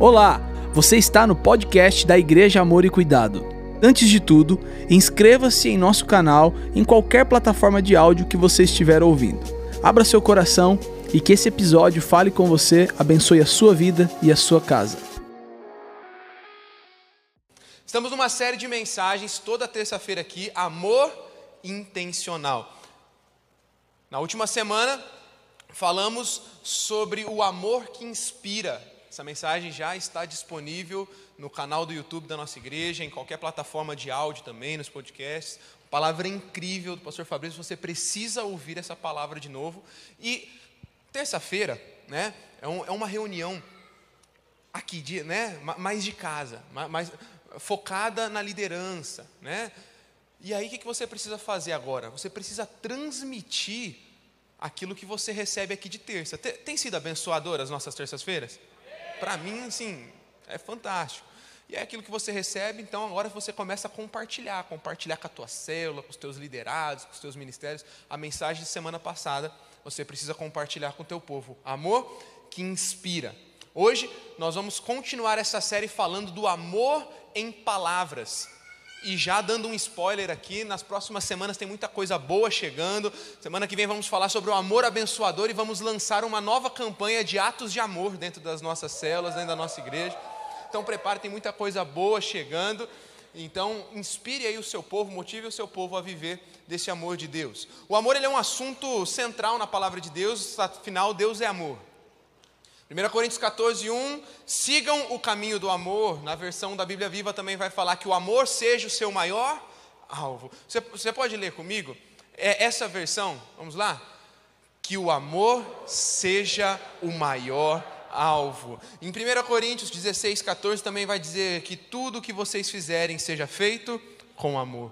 Olá, você está no podcast da Igreja Amor e Cuidado. Antes de tudo, inscreva-se em nosso canal em qualquer plataforma de áudio que você estiver ouvindo. Abra seu coração e que esse episódio fale com você, abençoe a sua vida e a sua casa. Estamos numa série de mensagens toda terça-feira aqui, amor intencional. Na última semana falamos sobre o amor que inspira. Essa mensagem já está disponível no canal do YouTube da nossa igreja, em qualquer plataforma de áudio também, nos podcasts. Palavra incrível do pastor Fabrício, você precisa ouvir essa palavra de novo. E terça-feira, né, é, um, é, uma reunião aqui, de, né, mais de casa, mais focada na liderança, né? E aí o que você precisa fazer agora? Você precisa transmitir aquilo que você recebe aqui de terça. Tem sido abençoador as nossas terças-feiras? Para mim, assim, é fantástico. E é aquilo que você recebe, então agora você começa a compartilhar, compartilhar com a tua célula, com os teus liderados, com os teus ministérios. A mensagem de semana passada, você precisa compartilhar com o teu povo. Amor que inspira. Hoje nós vamos continuar essa série falando do amor em palavras. E já dando um spoiler aqui, nas próximas semanas tem muita coisa boa chegando. Semana que vem vamos falar sobre o amor abençoador e vamos lançar uma nova campanha de atos de amor dentro das nossas células, dentro da nossa igreja. Então prepare, tem muita coisa boa chegando. Então inspire aí o seu povo, motive o seu povo a viver desse amor de Deus. O amor ele é um assunto central na palavra de Deus, afinal Deus é amor. 1 Coríntios 14, 1, sigam o caminho do amor. Na versão da Bíblia Viva também vai falar que o amor seja o seu maior alvo. Você, você pode ler comigo? É essa versão, vamos lá? Que o amor seja o maior alvo. Em 1 Coríntios 16, 14 também vai dizer que tudo que vocês fizerem seja feito com amor.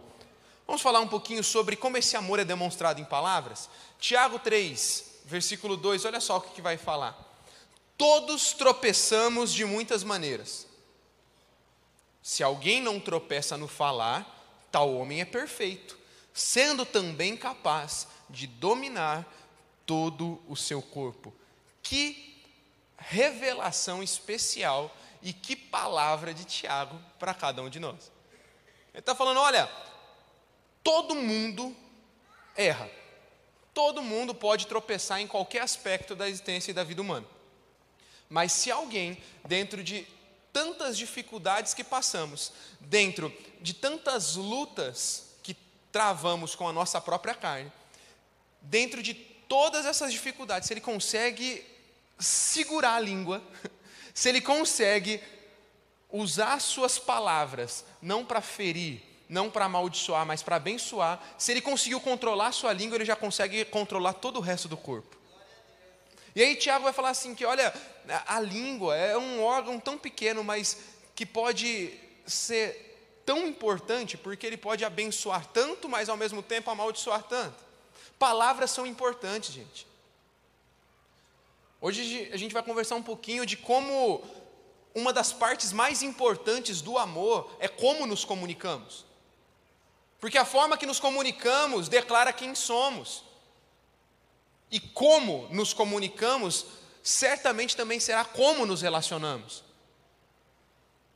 Vamos falar um pouquinho sobre como esse amor é demonstrado em palavras? Tiago 3, versículo 2, olha só o que vai falar. Todos tropeçamos de muitas maneiras. Se alguém não tropeça no falar, tal homem é perfeito, sendo também capaz de dominar todo o seu corpo. Que revelação especial e que palavra de Tiago para cada um de nós. Ele está falando: olha, todo mundo erra, todo mundo pode tropeçar em qualquer aspecto da existência e da vida humana. Mas se alguém, dentro de tantas dificuldades que passamos, dentro de tantas lutas que travamos com a nossa própria carne, dentro de todas essas dificuldades, se ele consegue segurar a língua, se ele consegue usar suas palavras, não para ferir, não para amaldiçoar, mas para abençoar, se ele conseguiu controlar sua língua, ele já consegue controlar todo o resto do corpo. E aí Tiago vai falar assim que, olha, a língua é um órgão tão pequeno, mas que pode ser tão importante, porque ele pode abençoar tanto, mas ao mesmo tempo amaldiçoar tanto. Palavras são importantes, gente. Hoje a gente vai conversar um pouquinho de como uma das partes mais importantes do amor é como nos comunicamos. Porque a forma que nos comunicamos declara quem somos e como nos comunicamos, certamente também será como nos relacionamos.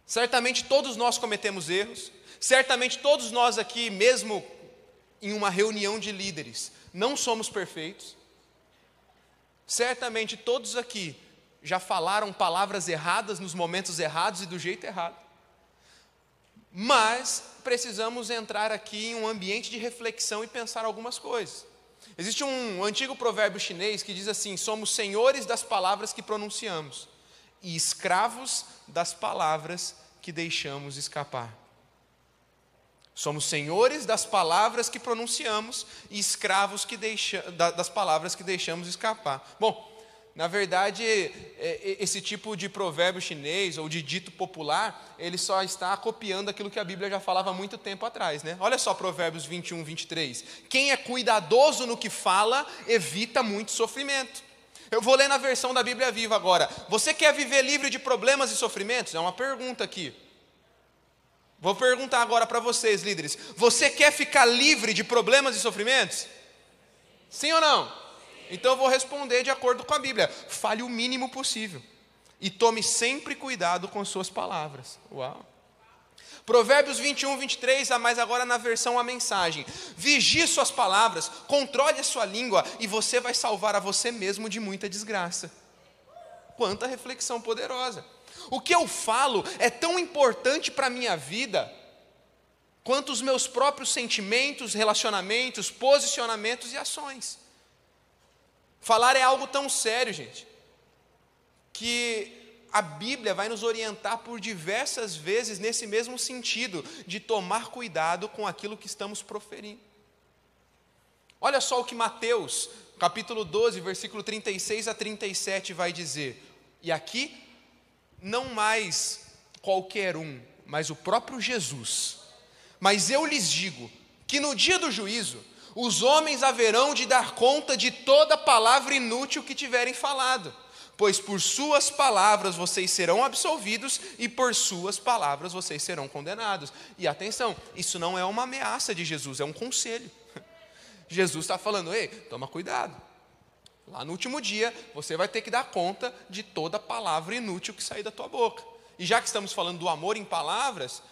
Certamente todos nós cometemos erros, certamente todos nós aqui, mesmo em uma reunião de líderes, não somos perfeitos. Certamente todos aqui já falaram palavras erradas nos momentos errados e do jeito errado. Mas precisamos entrar aqui em um ambiente de reflexão e pensar algumas coisas. Existe um antigo provérbio chinês que diz assim: somos senhores das palavras que pronunciamos e escravos das palavras que deixamos escapar. Somos senhores das palavras que pronunciamos e escravos que deixa, das palavras que deixamos escapar. Bom, na verdade, é, esse tipo de provérbio chinês ou de dito popular, ele só está copiando aquilo que a Bíblia já falava há muito tempo atrás, né? Olha só Provérbios 21, 23. Quem é cuidadoso no que fala, evita muito sofrimento. Eu vou ler na versão da Bíblia Viva agora. Você quer viver livre de problemas e sofrimentos? É uma pergunta aqui. Vou perguntar agora para vocês, líderes. Você quer ficar livre de problemas e sofrimentos? Sim ou não? Então eu vou responder de acordo com a Bíblia. Fale o mínimo possível. e tome sempre cuidado com suas palavras. Uau! Provérbios 21, 23, mas agora na versão a mensagem. Vigie suas palavras, controle a sua língua e você vai salvar a você mesmo de muita desgraça. Quanta reflexão poderosa. O que eu falo é tão importante para a minha vida quanto os meus próprios sentimentos, relacionamentos, posicionamentos e ações. Falar é algo tão sério, gente, que a Bíblia vai nos orientar por diversas vezes nesse mesmo sentido, de tomar cuidado com aquilo que estamos proferindo. Olha só o que Mateus, capítulo 12, versículo 36 a 37 vai dizer. E aqui, não mais qualquer um, mas o próprio Jesus. Mas eu lhes digo que no dia do juízo, os homens haverão de dar conta de toda palavra inútil que tiverem falado, pois por suas palavras vocês serão absolvidos e por suas palavras vocês serão condenados. E atenção, isso não é uma ameaça de Jesus, é um conselho. Jesus está falando, ei, toma cuidado. Lá no último dia, você vai ter que dar conta de toda palavra inútil que sair da tua boca. E já que estamos falando do amor em palavras,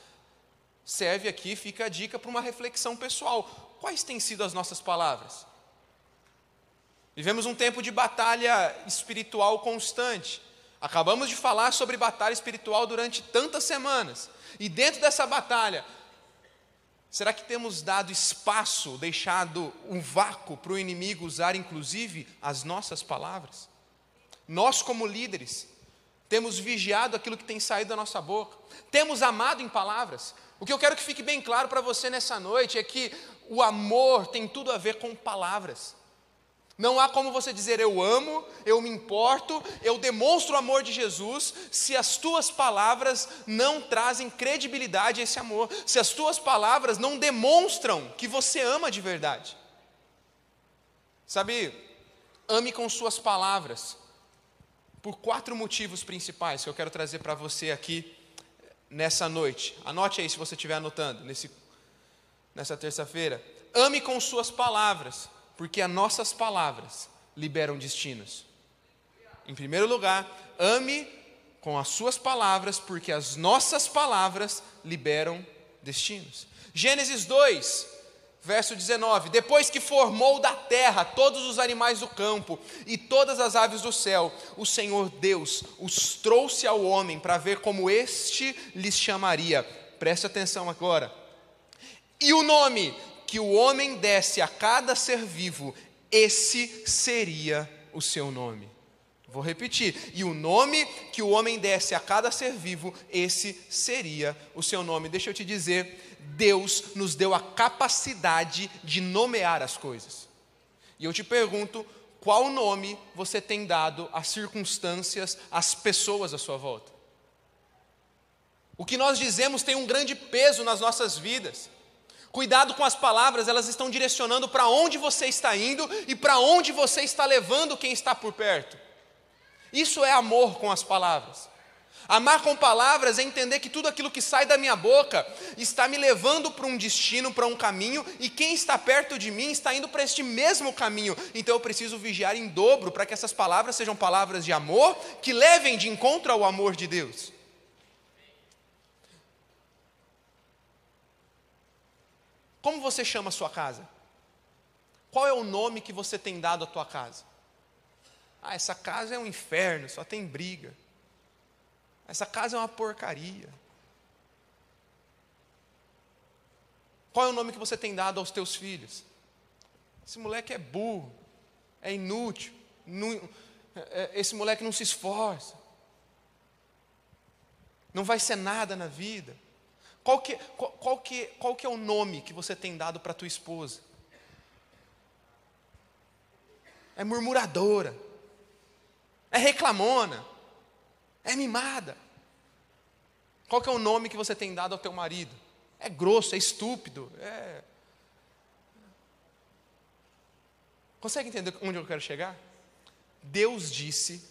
serve aqui, fica a dica para uma reflexão pessoal quais têm sido as nossas palavras? Vivemos um tempo de batalha espiritual constante. Acabamos de falar sobre batalha espiritual durante tantas semanas. E dentro dessa batalha, será que temos dado espaço, deixado um vácuo para o inimigo usar inclusive as nossas palavras? Nós, como líderes, temos vigiado aquilo que tem saído da nossa boca, temos amado em palavras. O que eu quero que fique bem claro para você nessa noite é que o amor tem tudo a ver com palavras. Não há como você dizer eu amo, eu me importo, eu demonstro o amor de Jesus, se as tuas palavras não trazem credibilidade a esse amor, se as tuas palavras não demonstram que você ama de verdade. Sabe, ame com suas palavras, por quatro motivos principais que eu quero trazer para você aqui nessa noite. Anote aí se você estiver anotando, nesse nessa terça-feira. Ame com suas palavras, porque as nossas palavras liberam destinos. Em primeiro lugar, ame com as suas palavras, porque as nossas palavras liberam destinos. Gênesis 2, verso 19: Depois que formou da terra todos os animais do campo e todas as aves do céu, o Senhor Deus os trouxe ao homem para ver como este lhes chamaria. Preste atenção agora. E o nome que o homem desse a cada ser vivo, esse seria o seu nome. Vou repetir. E o nome que o homem desse a cada ser vivo, esse seria o seu nome. Deixa eu te dizer, Deus nos deu a capacidade de nomear as coisas. E eu te pergunto, qual nome você tem dado às circunstâncias, às pessoas à sua volta? O que nós dizemos tem um grande peso nas nossas vidas. Cuidado com as palavras, elas estão direcionando para onde você está indo e para onde você está levando quem está por perto. Isso é amor com as palavras. Amar com palavras é entender que tudo aquilo que sai da minha boca está me levando para um destino, para um caminho, e quem está perto de mim está indo para este mesmo caminho. Então eu preciso vigiar em dobro para que essas palavras sejam palavras de amor que levem de encontro ao amor de Deus. Como você chama a sua casa? Qual é o nome que você tem dado à tua casa? Ah, essa casa é um inferno, só tem briga. Essa casa é uma porcaria. Qual é o nome que você tem dado aos teus filhos? Esse moleque é burro, é inútil, não, é, esse moleque não se esforça, não vai ser nada na vida. Qual que, qual, qual, que, qual que é o nome que você tem dado para tua esposa? É murmuradora, é reclamona, é mimada. Qual que é o nome que você tem dado ao teu marido? É grosso, é estúpido, é... Consegue entender onde eu quero chegar? Deus disse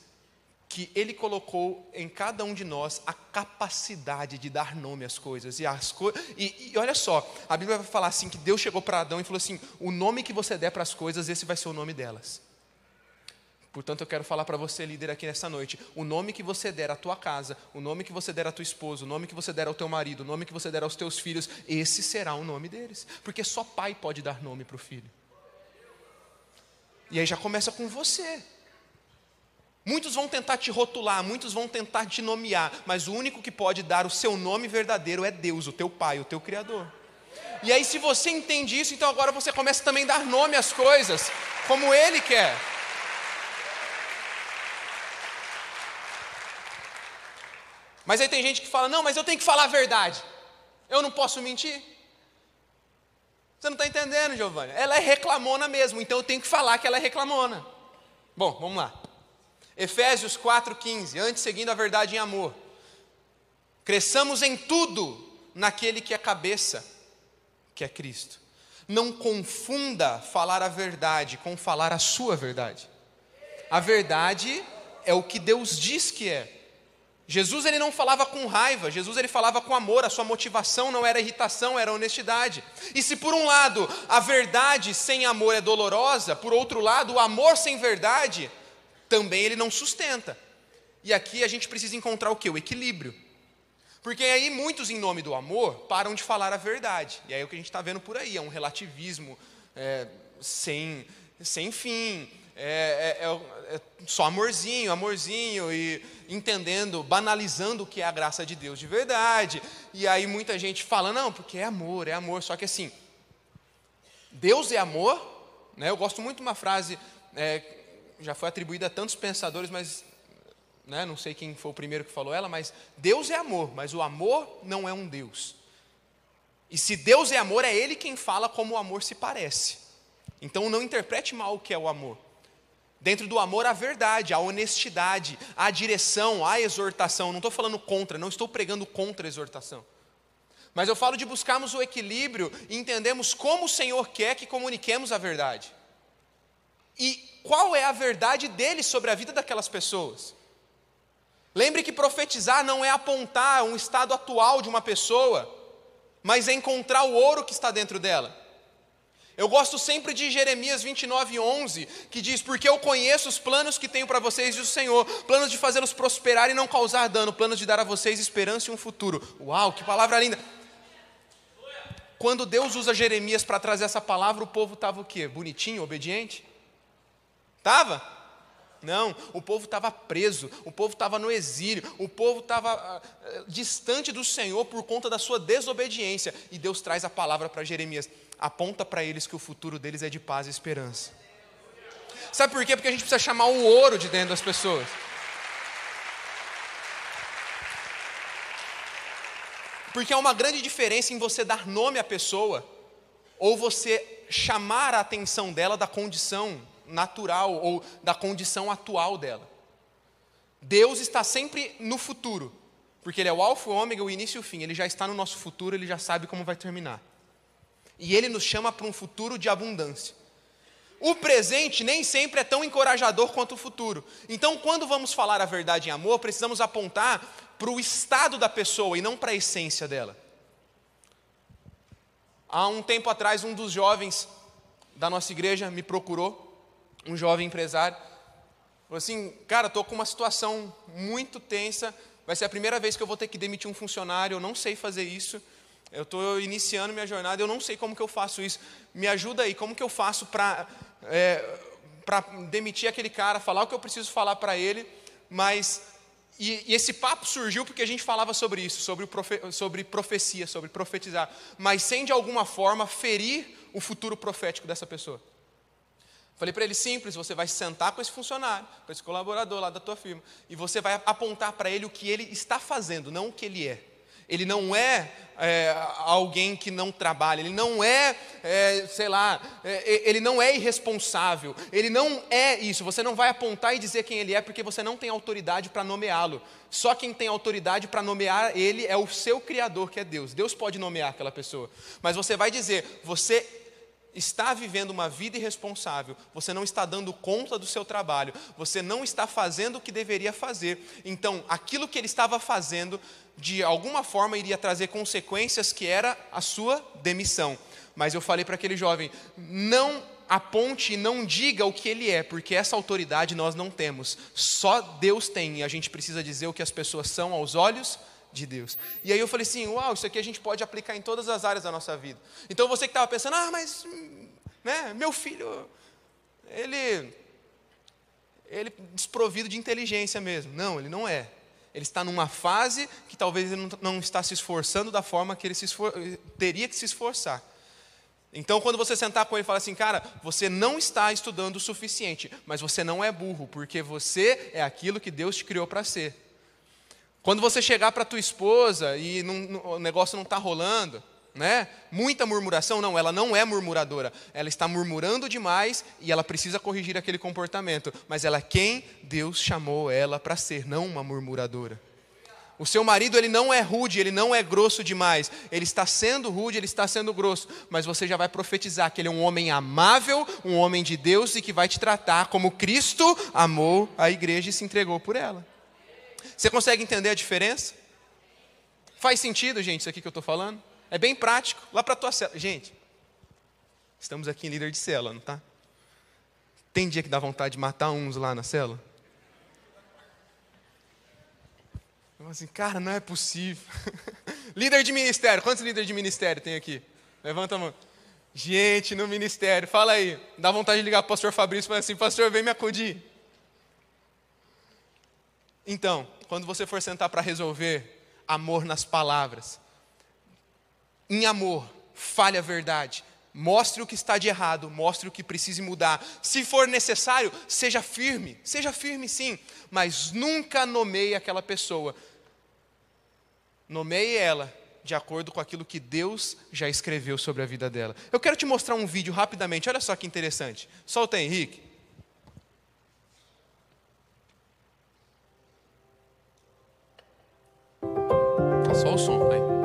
que Ele colocou em cada um de nós a capacidade de dar nome às coisas. E, as co e, e olha só, a Bíblia vai falar assim: que Deus chegou para Adão e falou assim: o nome que você der para as coisas, esse vai ser o nome delas. Portanto, eu quero falar para você, líder, aqui nessa noite: o nome que você der à tua casa, o nome que você der à tua esposa, o nome que você der ao teu marido, o nome que você der aos teus filhos, esse será o nome deles. Porque só pai pode dar nome para o filho. E aí já começa com você. Muitos vão tentar te rotular, muitos vão tentar te nomear, mas o único que pode dar o seu nome verdadeiro é Deus, o teu Pai, o teu Criador. E aí, se você entende isso, então agora você começa também a dar nome às coisas, como Ele quer. Mas aí tem gente que fala: não, mas eu tenho que falar a verdade, eu não posso mentir. Você não está entendendo, Giovanni? Ela é reclamona mesmo, então eu tenho que falar que ela é reclamona. Bom, vamos lá. Efésios 4,15, antes seguindo a verdade em amor. Cresçamos em tudo naquele que é cabeça, que é Cristo. Não confunda falar a verdade com falar a sua verdade. A verdade é o que Deus diz que é. Jesus ele não falava com raiva, Jesus ele falava com amor, a sua motivação não era irritação, era honestidade. E se por um lado a verdade sem amor é dolorosa, por outro lado o amor sem verdade também ele não sustenta. E aqui a gente precisa encontrar o que? O equilíbrio. Porque aí muitos, em nome do amor, param de falar a verdade. E aí é o que a gente está vendo por aí, é um relativismo é, sem, sem fim, é, é, é, é, só amorzinho, amorzinho, e entendendo, banalizando o que é a graça de Deus de verdade. E aí muita gente fala, não, porque é amor, é amor. Só que assim, Deus é amor, né? eu gosto muito de uma frase é, já foi atribuída a tantos pensadores, mas né, não sei quem foi o primeiro que falou ela, mas Deus é amor, mas o amor não é um Deus. E se Deus é amor, é Ele quem fala como o amor se parece. Então não interprete mal o que é o amor. Dentro do amor, a verdade, a honestidade, a direção, a exortação. Não estou falando contra, não estou pregando contra a exortação. Mas eu falo de buscarmos o equilíbrio e entendemos como o Senhor quer que comuniquemos a verdade. E qual é a verdade dele sobre a vida daquelas pessoas. Lembre que profetizar não é apontar um estado atual de uma pessoa, mas é encontrar o ouro que está dentro dela. Eu gosto sempre de Jeremias 29, 11, que diz: Porque eu conheço os planos que tenho para vocês, diz o Senhor, planos de fazê-los prosperar e não causar dano, planos de dar a vocês esperança e um futuro. Uau, que palavra linda! Quando Deus usa Jeremias para trazer essa palavra, o povo estava o quê? Bonitinho, obediente? Estava? Não, o povo estava preso, o povo estava no exílio, o povo estava uh, distante do Senhor por conta da sua desobediência. E Deus traz a palavra para Jeremias: aponta para eles que o futuro deles é de paz e esperança. Sabe por quê? Porque a gente precisa chamar o ouro de dentro das pessoas. Porque há uma grande diferença em você dar nome à pessoa ou você chamar a atenção dela da condição natural ou da condição atual dela. Deus está sempre no futuro, porque Ele é o Alfa, o Ômega, o início e o fim. Ele já está no nosso futuro, Ele já sabe como vai terminar. E Ele nos chama para um futuro de abundância. O presente nem sempre é tão encorajador quanto o futuro. Então, quando vamos falar a verdade em amor, precisamos apontar para o estado da pessoa e não para a essência dela. Há um tempo atrás, um dos jovens da nossa igreja me procurou um jovem empresário, falou assim: Cara, estou com uma situação muito tensa, vai ser a primeira vez que eu vou ter que demitir um funcionário, eu não sei fazer isso, eu estou iniciando minha jornada, eu não sei como que eu faço isso, me ajuda aí, como que eu faço para é, demitir aquele cara, falar o que eu preciso falar para ele, mas. E, e, esse papo surgiu porque a gente falava sobre isso, sobre, profe, sobre profecia, sobre profetizar, mas sem de alguma forma ferir o futuro profético dessa pessoa. Falei para ele simples, você vai sentar com esse funcionário, com esse colaborador lá da tua firma, e você vai apontar para ele o que ele está fazendo, não o que ele é. Ele não é, é alguém que não trabalha, ele não é, é sei lá, é, ele não é irresponsável, ele não é isso. Você não vai apontar e dizer quem ele é, porque você não tem autoridade para nomeá-lo. Só quem tem autoridade para nomear ele é o seu Criador, que é Deus. Deus pode nomear aquela pessoa, mas você vai dizer, você está vivendo uma vida irresponsável, você não está dando conta do seu trabalho, você não está fazendo o que deveria fazer, então aquilo que ele estava fazendo, de alguma forma, iria trazer consequências que era a sua demissão. Mas eu falei para aquele jovem: não aponte e não diga o que ele é, porque essa autoridade nós não temos. Só Deus tem e a gente precisa dizer o que as pessoas são aos olhos de Deus. E aí eu falei assim: uau, isso aqui a gente pode aplicar em todas as áreas da nossa vida. Então você que estava pensando, ah, mas né, meu filho, ele, ele desprovido de inteligência mesmo. Não, ele não é. Ele está numa fase que talvez ele não, está se esforçando da forma que ele esfor, teria que se esforçar. Então, quando você sentar com ele e falar assim, cara, você não está estudando o suficiente, mas você não é burro, porque você é aquilo que Deus te criou para ser. Quando você chegar para tua esposa e não, o negócio não está rolando, né? Muita murmuração, não, ela não é murmuradora. Ela está murmurando demais e ela precisa corrigir aquele comportamento. Mas ela é quem Deus chamou ela para ser, não uma murmuradora. O seu marido ele não é rude, ele não é grosso demais. Ele está sendo rude, ele está sendo grosso, mas você já vai profetizar que ele é um homem amável, um homem de Deus e que vai te tratar como Cristo amou a igreja e se entregou por ela. Você consegue entender a diferença? Faz sentido, gente, isso aqui que eu estou falando? É bem prático. Lá para a tua célula. Gente, estamos aqui em líder de célula, não tá? Tem dia que dá vontade de matar uns lá na célula? Eu assim, cara, não é possível. líder de ministério, quantos líderes de ministério tem aqui? Levanta a mão. Gente, no ministério, fala aí. Dá vontade de ligar para o pastor Fabrício e falar assim: Pastor, vem me acudir. Então, quando você for sentar para resolver amor nas palavras, em amor, fale a verdade, mostre o que está de errado, mostre o que precisa mudar. Se for necessário, seja firme, seja firme sim, mas nunca nomeie aquela pessoa. Nomeie ela de acordo com aquilo que Deus já escreveu sobre a vida dela. Eu quero te mostrar um vídeo rapidamente, olha só que interessante. Solta Henrique. Só o som.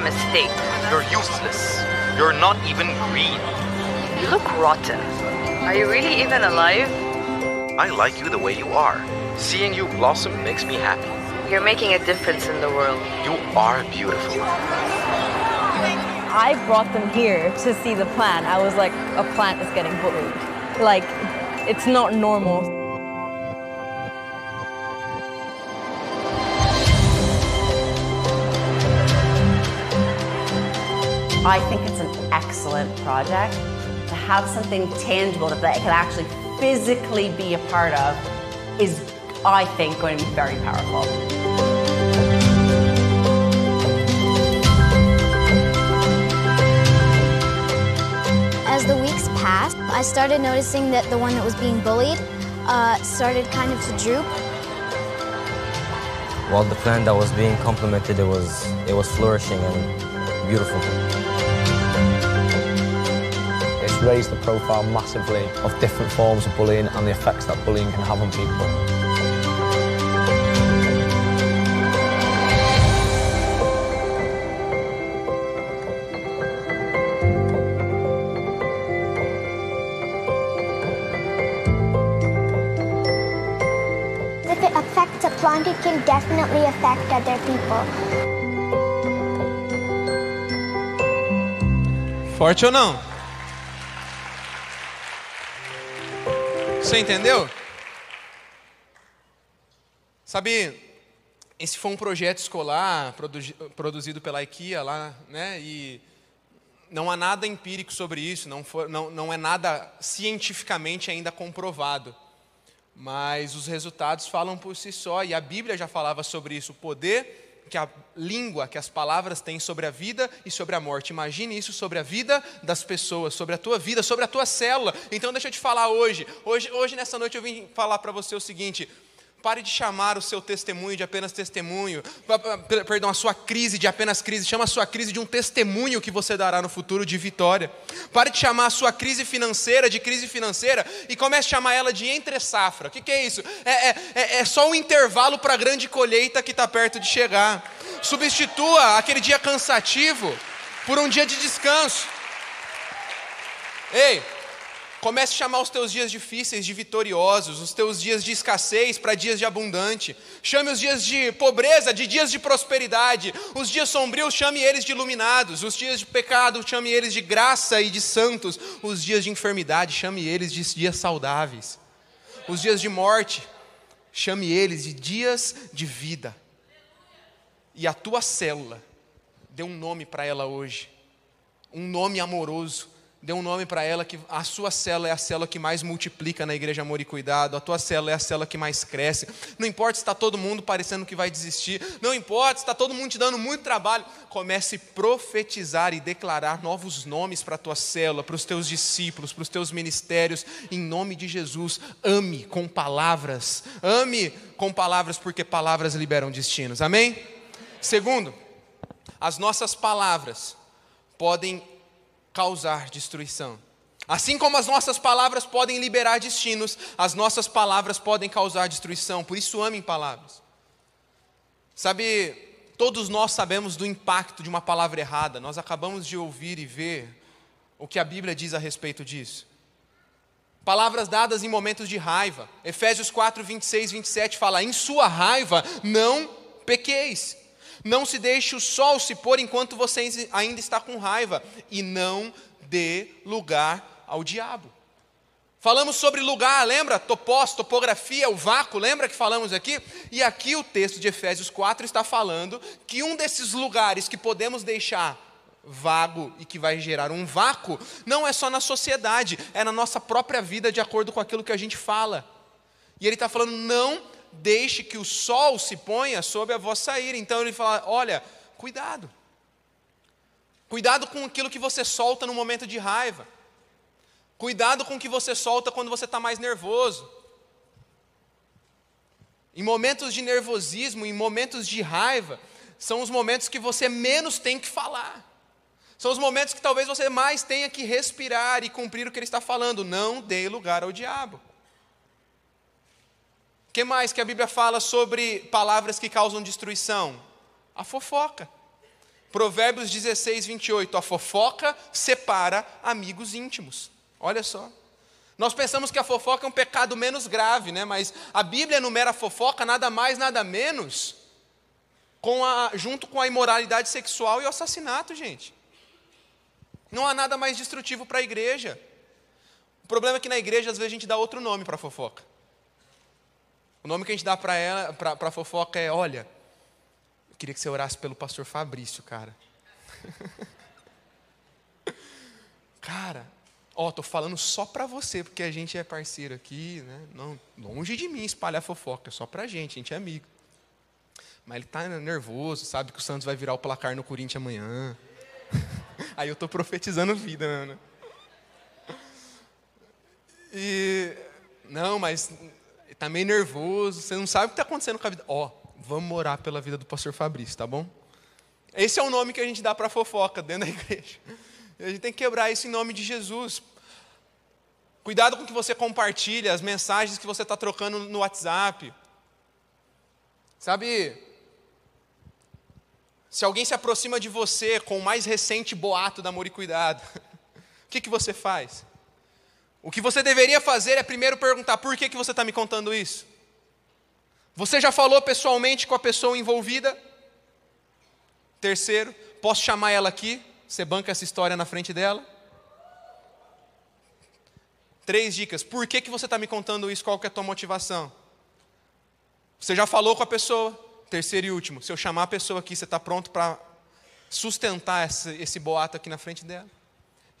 Mistake. You're useless. You're not even green. You look rotten. Are you really even alive? I like you the way you are. Seeing you blossom makes me happy. You're making a difference in the world. You are beautiful. I brought them here to see the plant. I was like, a plant is getting bullied. Like, it's not normal. I think it's an excellent project. To have something tangible that they can actually physically be a part of is, I think, going to be very powerful. As the weeks passed, I started noticing that the one that was being bullied uh, started kind of to droop. While the plant that was being complimented, it was it was flourishing and beautiful raised the profile massively of different forms of bullying and the effects that bullying can have on people. If it affects a plant, it can definitely affect other people. Forte ou não? Você entendeu? Sabe, esse foi um projeto escolar produzido pela IKEA lá, né? E não há nada empírico sobre isso, não, for, não, não é nada cientificamente ainda comprovado. Mas os resultados falam por si só, e a Bíblia já falava sobre isso, o poder que a língua, que as palavras têm sobre a vida e sobre a morte. Imagine isso sobre a vida das pessoas, sobre a tua vida, sobre a tua célula. Então deixa eu te falar hoje. Hoje, hoje nessa noite eu vim falar para você o seguinte: Pare de chamar o seu testemunho de apenas testemunho, perdão, a sua crise de apenas crise. Chama a sua crise de um testemunho que você dará no futuro de vitória. Pare de chamar a sua crise financeira de crise financeira e comece a chamar ela de entre safra. O que, que é isso? É, é, é, é só um intervalo para a grande colheita que está perto de chegar. Substitua aquele dia cansativo por um dia de descanso. Ei, Comece a chamar os teus dias difíceis de vitoriosos, os teus dias de escassez para dias de abundante. Chame os dias de pobreza de dias de prosperidade. Os dias sombrios, chame eles de iluminados. Os dias de pecado, chame eles de graça e de santos. Os dias de enfermidade, chame eles de dias saudáveis. Os dias de morte, chame eles de dias de vida. E a tua célula, dê um nome para ela hoje. Um nome amoroso Dê um nome para ela que a sua célula é a célula que mais multiplica na igreja Amor e Cuidado, a tua célula é a célula que mais cresce. Não importa se está todo mundo parecendo que vai desistir, não importa se está todo mundo te dando muito trabalho, comece a profetizar e declarar novos nomes para a tua célula, para os teus discípulos, para os teus ministérios, em nome de Jesus. Ame com palavras, ame com palavras, porque palavras liberam destinos. Amém? Segundo, as nossas palavras podem causar destruição. Assim como as nossas palavras podem liberar destinos, as nossas palavras podem causar destruição. Por isso, amem palavras. Sabe, todos nós sabemos do impacto de uma palavra errada. Nós acabamos de ouvir e ver o que a Bíblia diz a respeito disso. Palavras dadas em momentos de raiva. Efésios 4, 26, 27 fala: Em sua raiva não pequeis. Não se deixe o sol se pôr enquanto você ainda está com raiva, e não dê lugar ao diabo. Falamos sobre lugar, lembra? Topós, topografia, o vácuo, lembra que falamos aqui? E aqui o texto de Efésios 4 está falando que um desses lugares que podemos deixar vago e que vai gerar um vácuo, não é só na sociedade, é na nossa própria vida, de acordo com aquilo que a gente fala. E ele está falando, não deixe que o sol se ponha sobre a vossa ira. Então ele fala: olha, cuidado. Cuidado com aquilo que você solta no momento de raiva. Cuidado com o que você solta quando você está mais nervoso. Em momentos de nervosismo, em momentos de raiva, são os momentos que você menos tem que falar. São os momentos que talvez você mais tenha que respirar e cumprir o que ele está falando. Não dê lugar ao diabo que mais que a Bíblia fala sobre palavras que causam destruição? A fofoca. Provérbios 16, 28. A fofoca separa amigos íntimos. Olha só. Nós pensamos que a fofoca é um pecado menos grave, né? mas a Bíblia enumera a fofoca nada mais, nada menos, com a, junto com a imoralidade sexual e o assassinato, gente. Não há nada mais destrutivo para a igreja. O problema é que na igreja, às vezes, a gente dá outro nome para a fofoca. O nome que a gente dá para ela, para fofoca é: olha, eu queria que você orasse pelo pastor Fabrício, cara. cara, ó, tô falando só para você, porque a gente é parceiro aqui, né? Não, longe de mim espalhar fofoca, só para a gente, a gente é amigo. Mas ele tá nervoso, sabe que o Santos vai virar o placar no Corinthians amanhã. Aí eu tô profetizando vida, né? E não, mas está meio nervoso, você não sabe o que está acontecendo com a vida. Ó, oh, vamos orar pela vida do pastor Fabrício, tá bom? Esse é o nome que a gente dá para fofoca dentro da igreja. A gente tem que quebrar isso em nome de Jesus. Cuidado com o que você compartilha, as mensagens que você está trocando no WhatsApp. Sabe, se alguém se aproxima de você com o mais recente boato da amor e cuidado, o que, que você faz? O que você deveria fazer é primeiro perguntar: por que, que você está me contando isso? Você já falou pessoalmente com a pessoa envolvida? Terceiro, posso chamar ela aqui? Você banca essa história na frente dela? Três dicas. Por que, que você está me contando isso? Qual que é a tua motivação? Você já falou com a pessoa? Terceiro e último. Se eu chamar a pessoa aqui, você está pronto para sustentar esse, esse boato aqui na frente dela?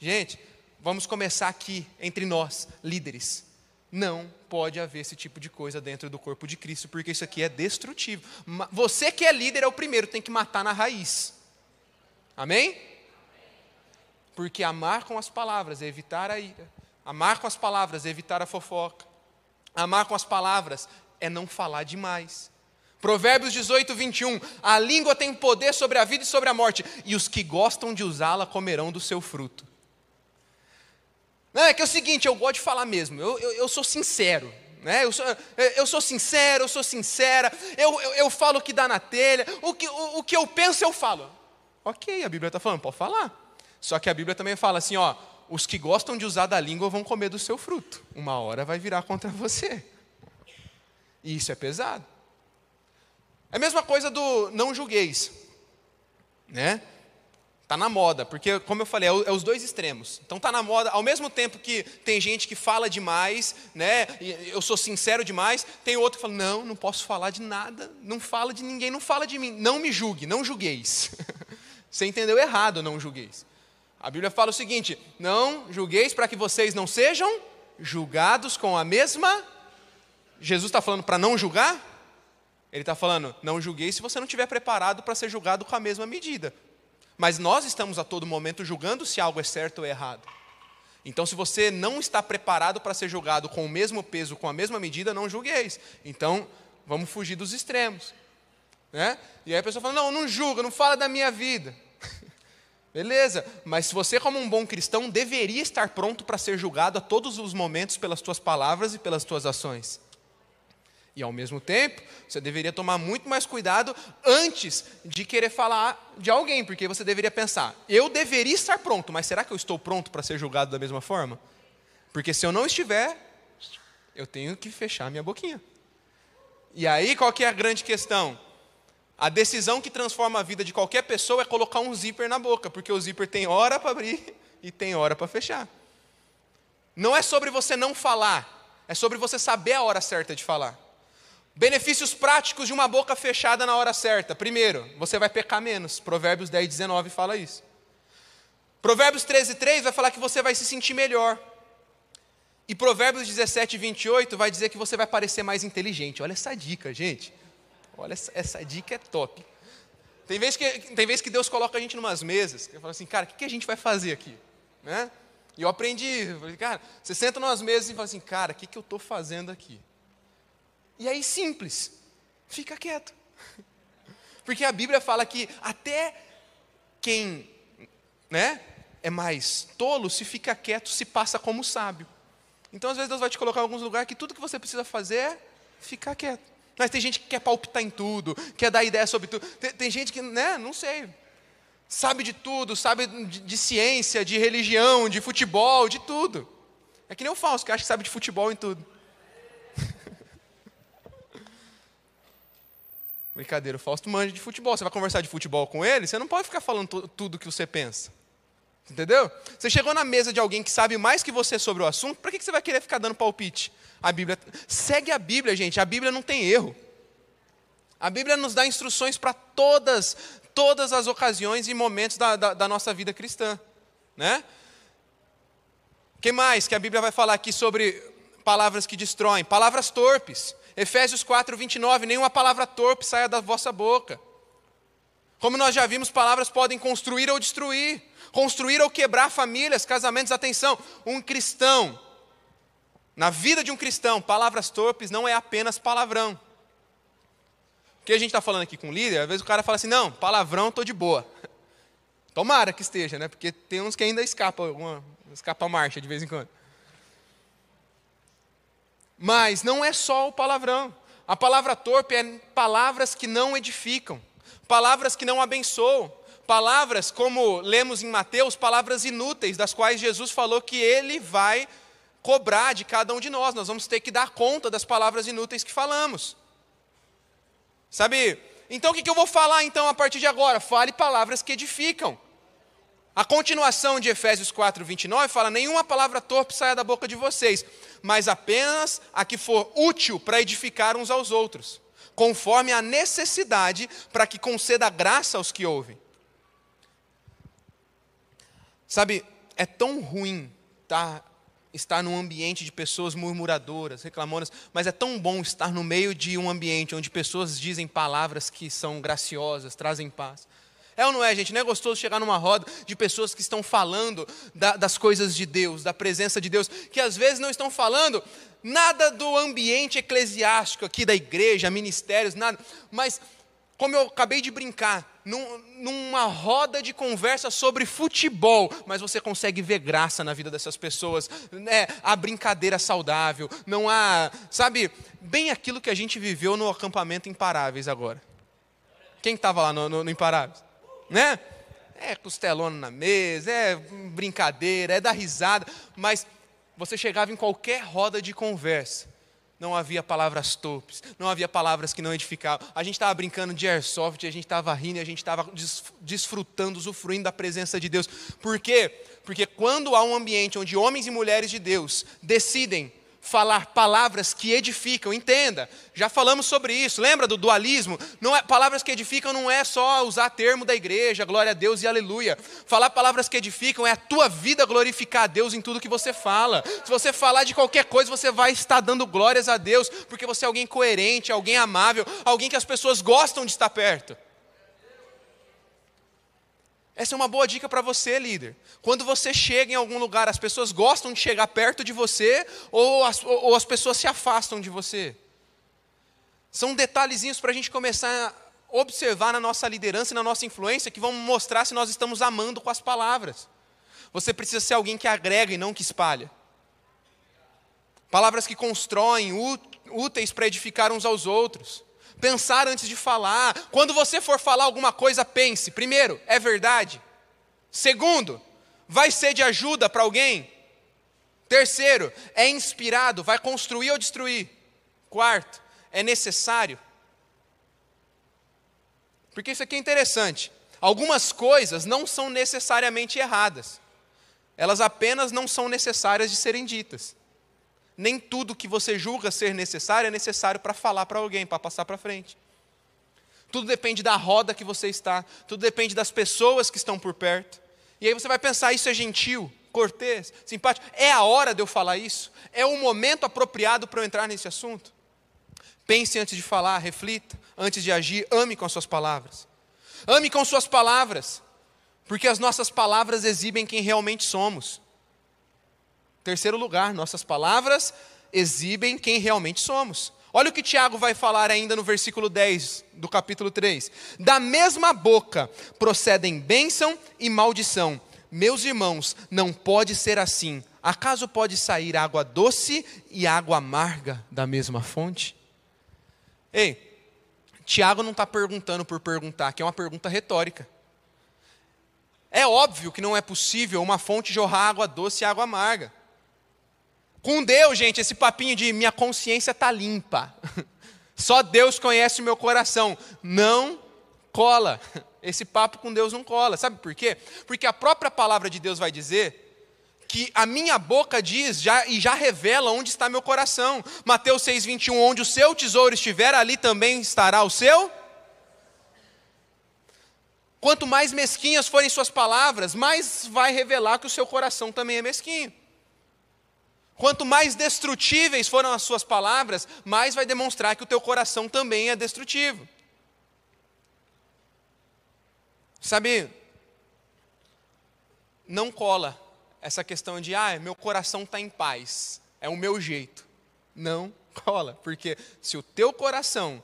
Gente, Vamos começar aqui, entre nós, líderes. Não pode haver esse tipo de coisa dentro do corpo de Cristo, porque isso aqui é destrutivo. Você que é líder é o primeiro, tem que matar na raiz. Amém? Porque amar com as palavras é evitar a ira. Amar com as palavras é evitar a fofoca. Amar com as palavras é não falar demais. Provérbios 18, 21. A língua tem poder sobre a vida e sobre a morte, e os que gostam de usá-la comerão do seu fruto. É que é o seguinte, eu gosto de falar mesmo, eu, eu, eu sou sincero. Né? Eu, sou, eu sou sincero, eu sou sincera, eu, eu, eu falo o que dá na telha, o que, o, o que eu penso eu falo. Ok, a Bíblia está falando, pode falar. Só que a Bíblia também fala assim: ó, os que gostam de usar da língua vão comer do seu fruto. Uma hora vai virar contra você. E isso é pesado. É a mesma coisa do não julgueis. Né? Tá na moda, porque, como eu falei, é, é os dois extremos. Então tá na moda, ao mesmo tempo que tem gente que fala demais, né? Eu sou sincero demais, tem outro que fala: não, não posso falar de nada, não fala de ninguém, não fala de mim, não me julgue, não julgueis. Você entendeu errado, não julgueis. A Bíblia fala o seguinte: não julgueis para que vocês não sejam julgados com a mesma. Jesus está falando para não julgar? Ele está falando, não julgueis se você não estiver preparado para ser julgado com a mesma medida. Mas nós estamos a todo momento julgando se algo é certo ou errado. Então, se você não está preparado para ser julgado com o mesmo peso, com a mesma medida, não julgueis. Então, vamos fugir dos extremos. Né? E aí a pessoa fala: não, não julga, não fala da minha vida. Beleza, mas se você, como um bom cristão, deveria estar pronto para ser julgado a todos os momentos pelas tuas palavras e pelas tuas ações. E ao mesmo tempo, você deveria tomar muito mais cuidado antes de querer falar de alguém, porque você deveria pensar: eu deveria estar pronto, mas será que eu estou pronto para ser julgado da mesma forma? Porque se eu não estiver, eu tenho que fechar minha boquinha. E aí, qual que é a grande questão? A decisão que transforma a vida de qualquer pessoa é colocar um zíper na boca, porque o zíper tem hora para abrir e tem hora para fechar. Não é sobre você não falar, é sobre você saber a hora certa de falar. Benefícios práticos de uma boca fechada na hora certa. Primeiro, você vai pecar menos. Provérbios 10, 19 fala isso. Provérbios 13, 3 vai falar que você vai se sentir melhor. E Provérbios 17, 28 vai dizer que você vai parecer mais inteligente. Olha essa dica, gente. Olha, essa, essa dica é top. Tem vezes, que, tem vezes que Deus coloca a gente em umas mesas, eu falo assim, cara, o que, que a gente vai fazer aqui? Né? E eu aprendi, eu falei, cara, você senta umas mesas e fala assim, cara, o que, que eu estou fazendo aqui? E aí, simples, fica quieto. Porque a Bíblia fala que até quem né, é mais tolo, se fica quieto, se passa como sábio. Então, às vezes, Deus vai te colocar em alguns lugares que tudo que você precisa fazer é ficar quieto. Mas tem gente que quer palpitar em tudo, quer dar ideia sobre tudo. Tem, tem gente que, né, não sei, sabe de tudo, sabe de, de, ciência, de religião, de futebol, de tudo. É que nem o Fausto, que acha que sabe de futebol em tudo. Brincadeira, o Fausto manja de futebol. Você vai conversar de futebol com ele, você não pode ficar falando tudo que você pensa. Entendeu? Você chegou na mesa de alguém que sabe mais que você sobre o assunto, para que você vai querer ficar dando palpite? A Bíblia segue a Bíblia, gente. A Bíblia não tem erro. A Bíblia nos dá instruções para todas, todas as ocasiões e momentos da, da, da nossa vida cristã, né? O que mais que a Bíblia vai falar aqui sobre palavras que destroem? Palavras torpes. Efésios 4, 29. Nenhuma palavra torpe saia da vossa boca. Como nós já vimos, palavras podem construir ou destruir, construir ou quebrar famílias, casamentos. Atenção, um cristão, na vida de um cristão, palavras torpes não é apenas palavrão. O que a gente está falando aqui com o líder, às vezes o cara fala assim: não, palavrão, estou de boa. Tomara que esteja, né? Porque tem uns que ainda escapam, alguma, escapa a marcha de vez em quando. Mas não é só o palavrão. A palavra torpe é palavras que não edificam palavras que não abençoam, palavras, como lemos em Mateus, palavras inúteis, das quais Jesus falou que ele vai cobrar de cada um de nós, nós vamos ter que dar conta das palavras inúteis que falamos. Sabe? Então o que eu vou falar então a partir de agora? Fale palavras que edificam. A continuação de Efésios 4, 29 fala: Nenhuma palavra torpe saia da boca de vocês, mas apenas a que for útil para edificar uns aos outros conforme a necessidade, para que conceda graça aos que ouvem. Sabe, é tão ruim tá, estar num ambiente de pessoas murmuradoras, reclamonas, mas é tão bom estar no meio de um ambiente onde pessoas dizem palavras que são graciosas, trazem paz. É ou não é, gente? Não é gostoso chegar numa roda de pessoas que estão falando da, das coisas de Deus, da presença de Deus, que às vezes não estão falando nada do ambiente eclesiástico aqui da igreja, ministérios, nada, mas como eu acabei de brincar, num, numa roda de conversa sobre futebol, mas você consegue ver graça na vida dessas pessoas, né? a brincadeira saudável, não há, sabe, bem aquilo que a gente viveu no acampamento Imparáveis agora. Quem estava lá no, no, no Imparáveis? Né? É costelona na mesa, é brincadeira, é dar risada, mas você chegava em qualquer roda de conversa não havia palavras topes, não havia palavras que não edificavam. A gente estava brincando de airsoft, a gente estava rindo, a gente estava desfrutando, usufruindo da presença de Deus. Por quê? Porque quando há um ambiente onde homens e mulheres de Deus decidem falar palavras que edificam. Entenda, já falamos sobre isso. Lembra do dualismo? Não é, palavras que edificam não é só usar termo da igreja, glória a Deus e aleluia. Falar palavras que edificam é a tua vida glorificar a Deus em tudo que você fala. Se você falar de qualquer coisa, você vai estar dando glórias a Deus, porque você é alguém coerente, alguém amável, alguém que as pessoas gostam de estar perto. Essa é uma boa dica para você, líder. Quando você chega em algum lugar, as pessoas gostam de chegar perto de você ou as, ou as pessoas se afastam de você? São detalhezinhos para a gente começar a observar na nossa liderança e na nossa influência que vão mostrar se nós estamos amando com as palavras. Você precisa ser alguém que agrega e não que espalha. Palavras que constroem, úteis para edificar uns aos outros pensar antes de falar. Quando você for falar alguma coisa, pense: primeiro, é verdade? Segundo, vai ser de ajuda para alguém? Terceiro, é inspirado, vai construir ou destruir? Quarto, é necessário? Porque isso aqui é interessante. Algumas coisas não são necessariamente erradas, elas apenas não são necessárias de serem ditas nem tudo que você julga ser necessário é necessário para falar para alguém, para passar para frente. Tudo depende da roda que você está, tudo depende das pessoas que estão por perto. E aí você vai pensar: isso é gentil, cortês, simpático? É a hora de eu falar isso? É o momento apropriado para eu entrar nesse assunto? Pense antes de falar, reflita, antes de agir, ame com as suas palavras. Ame com suas palavras, porque as nossas palavras exibem quem realmente somos. Terceiro lugar, nossas palavras exibem quem realmente somos. Olha o que Tiago vai falar ainda no versículo 10 do capítulo 3. Da mesma boca procedem bênção e maldição. Meus irmãos, não pode ser assim. Acaso pode sair água doce e água amarga da mesma fonte? Ei, Tiago não está perguntando por perguntar, que é uma pergunta retórica. É óbvio que não é possível uma fonte jorrar água doce e água amarga. Com Deus, gente, esse papinho de minha consciência está limpa. Só Deus conhece o meu coração. Não cola. Esse papo com Deus não cola. Sabe por quê? Porque a própria palavra de Deus vai dizer que a minha boca diz já, e já revela onde está meu coração. Mateus 6,21, onde o seu tesouro estiver, ali também estará o seu. Quanto mais mesquinhas forem suas palavras, mais vai revelar que o seu coração também é mesquinho. Quanto mais destrutíveis foram as suas palavras, mais vai demonstrar que o teu coração também é destrutivo. Sabe, não cola essa questão de, ah, meu coração está em paz, é o meu jeito. Não cola, porque se o teu coração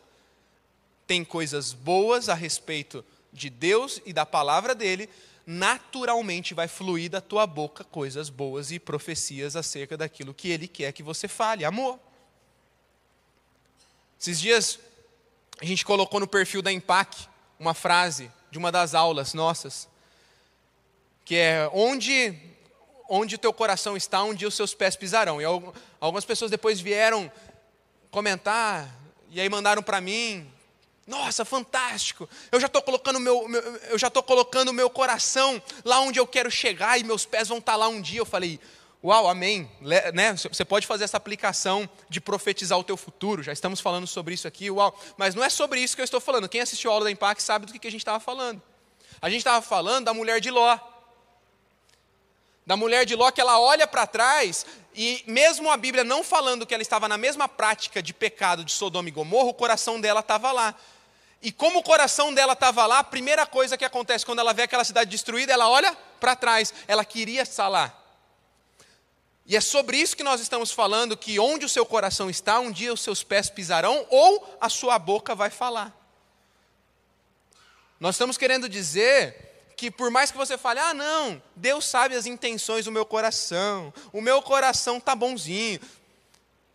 tem coisas boas a respeito de Deus e da palavra dele, naturalmente vai fluir da tua boca coisas boas e profecias acerca daquilo que Ele quer que você fale. Amor. Esses dias, a gente colocou no perfil da Impact uma frase de uma das aulas nossas, que é: onde, onde o teu coração está, dia os seus pés pisarão. E algumas pessoas depois vieram comentar, e aí mandaram para mim, nossa, fantástico! Eu já estou colocando meu, meu, eu já estou colocando meu coração lá onde eu quero chegar e meus pés vão estar tá lá um dia. Eu falei, uau, amém. Né? Você pode fazer essa aplicação de profetizar o teu futuro. Já estamos falando sobre isso aqui, uau. Mas não é sobre isso que eu estou falando. Quem assistiu a aula da Impact sabe do que a gente estava falando. A gente estava falando da mulher de Ló. Da mulher de Ló que ela olha para trás e mesmo a Bíblia não falando que ela estava na mesma prática de pecado de Sodoma e Gomorra, o coração dela estava lá. E como o coração dela estava lá, a primeira coisa que acontece quando ela vê aquela cidade destruída, ela olha para trás. Ela queria estar lá. E é sobre isso que nós estamos falando: que onde o seu coração está, um dia os seus pés pisarão ou a sua boca vai falar. Nós estamos querendo dizer que por mais que você fale, ah, não, Deus sabe as intenções do meu coração, o meu coração tá bonzinho.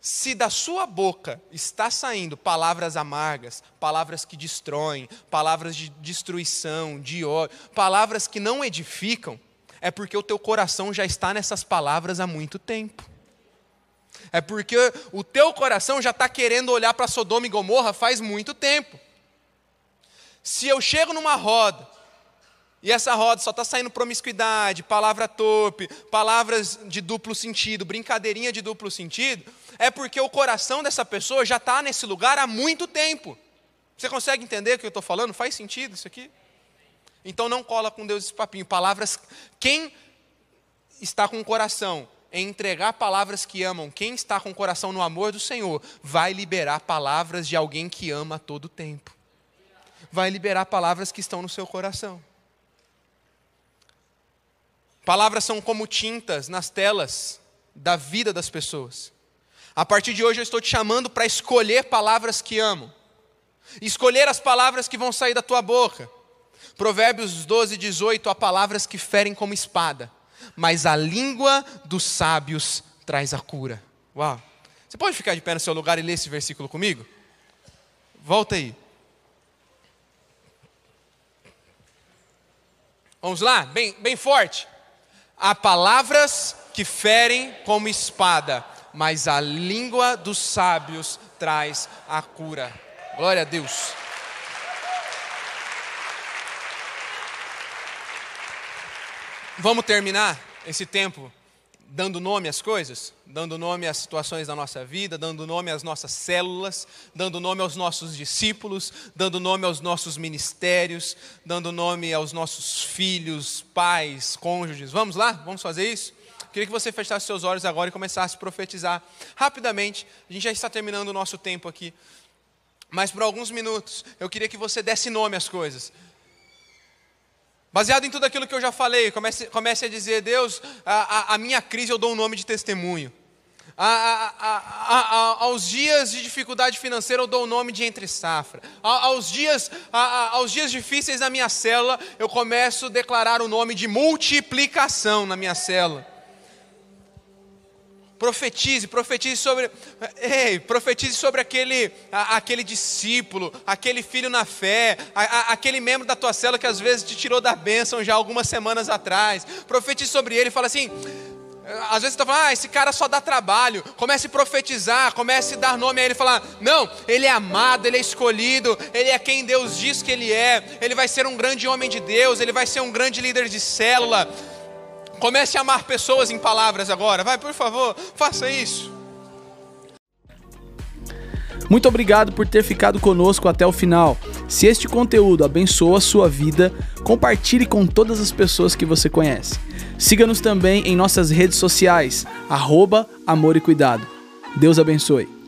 Se da sua boca está saindo palavras amargas, palavras que destroem, palavras de destruição, de ódio, palavras que não edificam, é porque o teu coração já está nessas palavras há muito tempo. É porque o teu coração já está querendo olhar para Sodoma e Gomorra faz muito tempo. Se eu chego numa roda e essa roda só está saindo promiscuidade, palavra torpe, palavras de duplo sentido, brincadeirinha de duplo sentido, é porque o coração dessa pessoa já está nesse lugar há muito tempo. Você consegue entender o que eu estou falando? Faz sentido isso aqui? Então não cola com Deus esse papinho. Palavras. Quem está com o coração em entregar palavras que amam, quem está com o coração no amor do Senhor, vai liberar palavras de alguém que ama a todo tempo. Vai liberar palavras que estão no seu coração. Palavras são como tintas nas telas da vida das pessoas. A partir de hoje eu estou te chamando para escolher palavras que amo. Escolher as palavras que vão sair da tua boca. Provérbios 12, 18, há palavras que ferem como espada, mas a língua dos sábios traz a cura. Uau! Você pode ficar de pé no seu lugar e ler esse versículo comigo? Volta aí. Vamos lá? Bem, bem forte. Há palavras que ferem como espada, mas a língua dos sábios traz a cura. Glória a Deus. Vamos terminar esse tempo dando nome às coisas, dando nome às situações da nossa vida, dando nome às nossas células, dando nome aos nossos discípulos, dando nome aos nossos ministérios, dando nome aos nossos filhos, pais, cônjuges. Vamos lá? Vamos fazer isso? Queria que você fechasse seus olhos agora e começasse a profetizar rapidamente. A gente já está terminando o nosso tempo aqui. Mas por alguns minutos, eu queria que você desse nome às coisas. Baseado em tudo aquilo que eu já falei, comece, comece a dizer: Deus, a, a, a minha crise eu dou um nome de testemunho. A, aos dias de dificuldade financeira eu dou o nome de entre safra. aos, dias, aos dias difíceis na minha célula eu começo a declarar o nome de multiplicação na minha célula. Profetize, profetize sobre, ei, profetize sobre aquele, a, aquele discípulo, aquele filho na fé, a, a, aquele membro da tua célula que às vezes te tirou da bênção já algumas semanas atrás. Profetize sobre ele, fala assim. Às vezes você está falando, ah, esse cara só dá trabalho. Comece a profetizar, comece a dar nome a ele, falar, não, ele é amado, ele é escolhido, ele é quem Deus diz que ele é, ele vai ser um grande homem de Deus, ele vai ser um grande líder de célula. Comece a amar pessoas em palavras agora. Vai, por favor, faça isso. Muito obrigado por ter ficado conosco até o final. Se este conteúdo abençoa a sua vida, compartilhe com todas as pessoas que você conhece. Siga-nos também em nossas redes sociais, arroba Amor e Cuidado. Deus abençoe.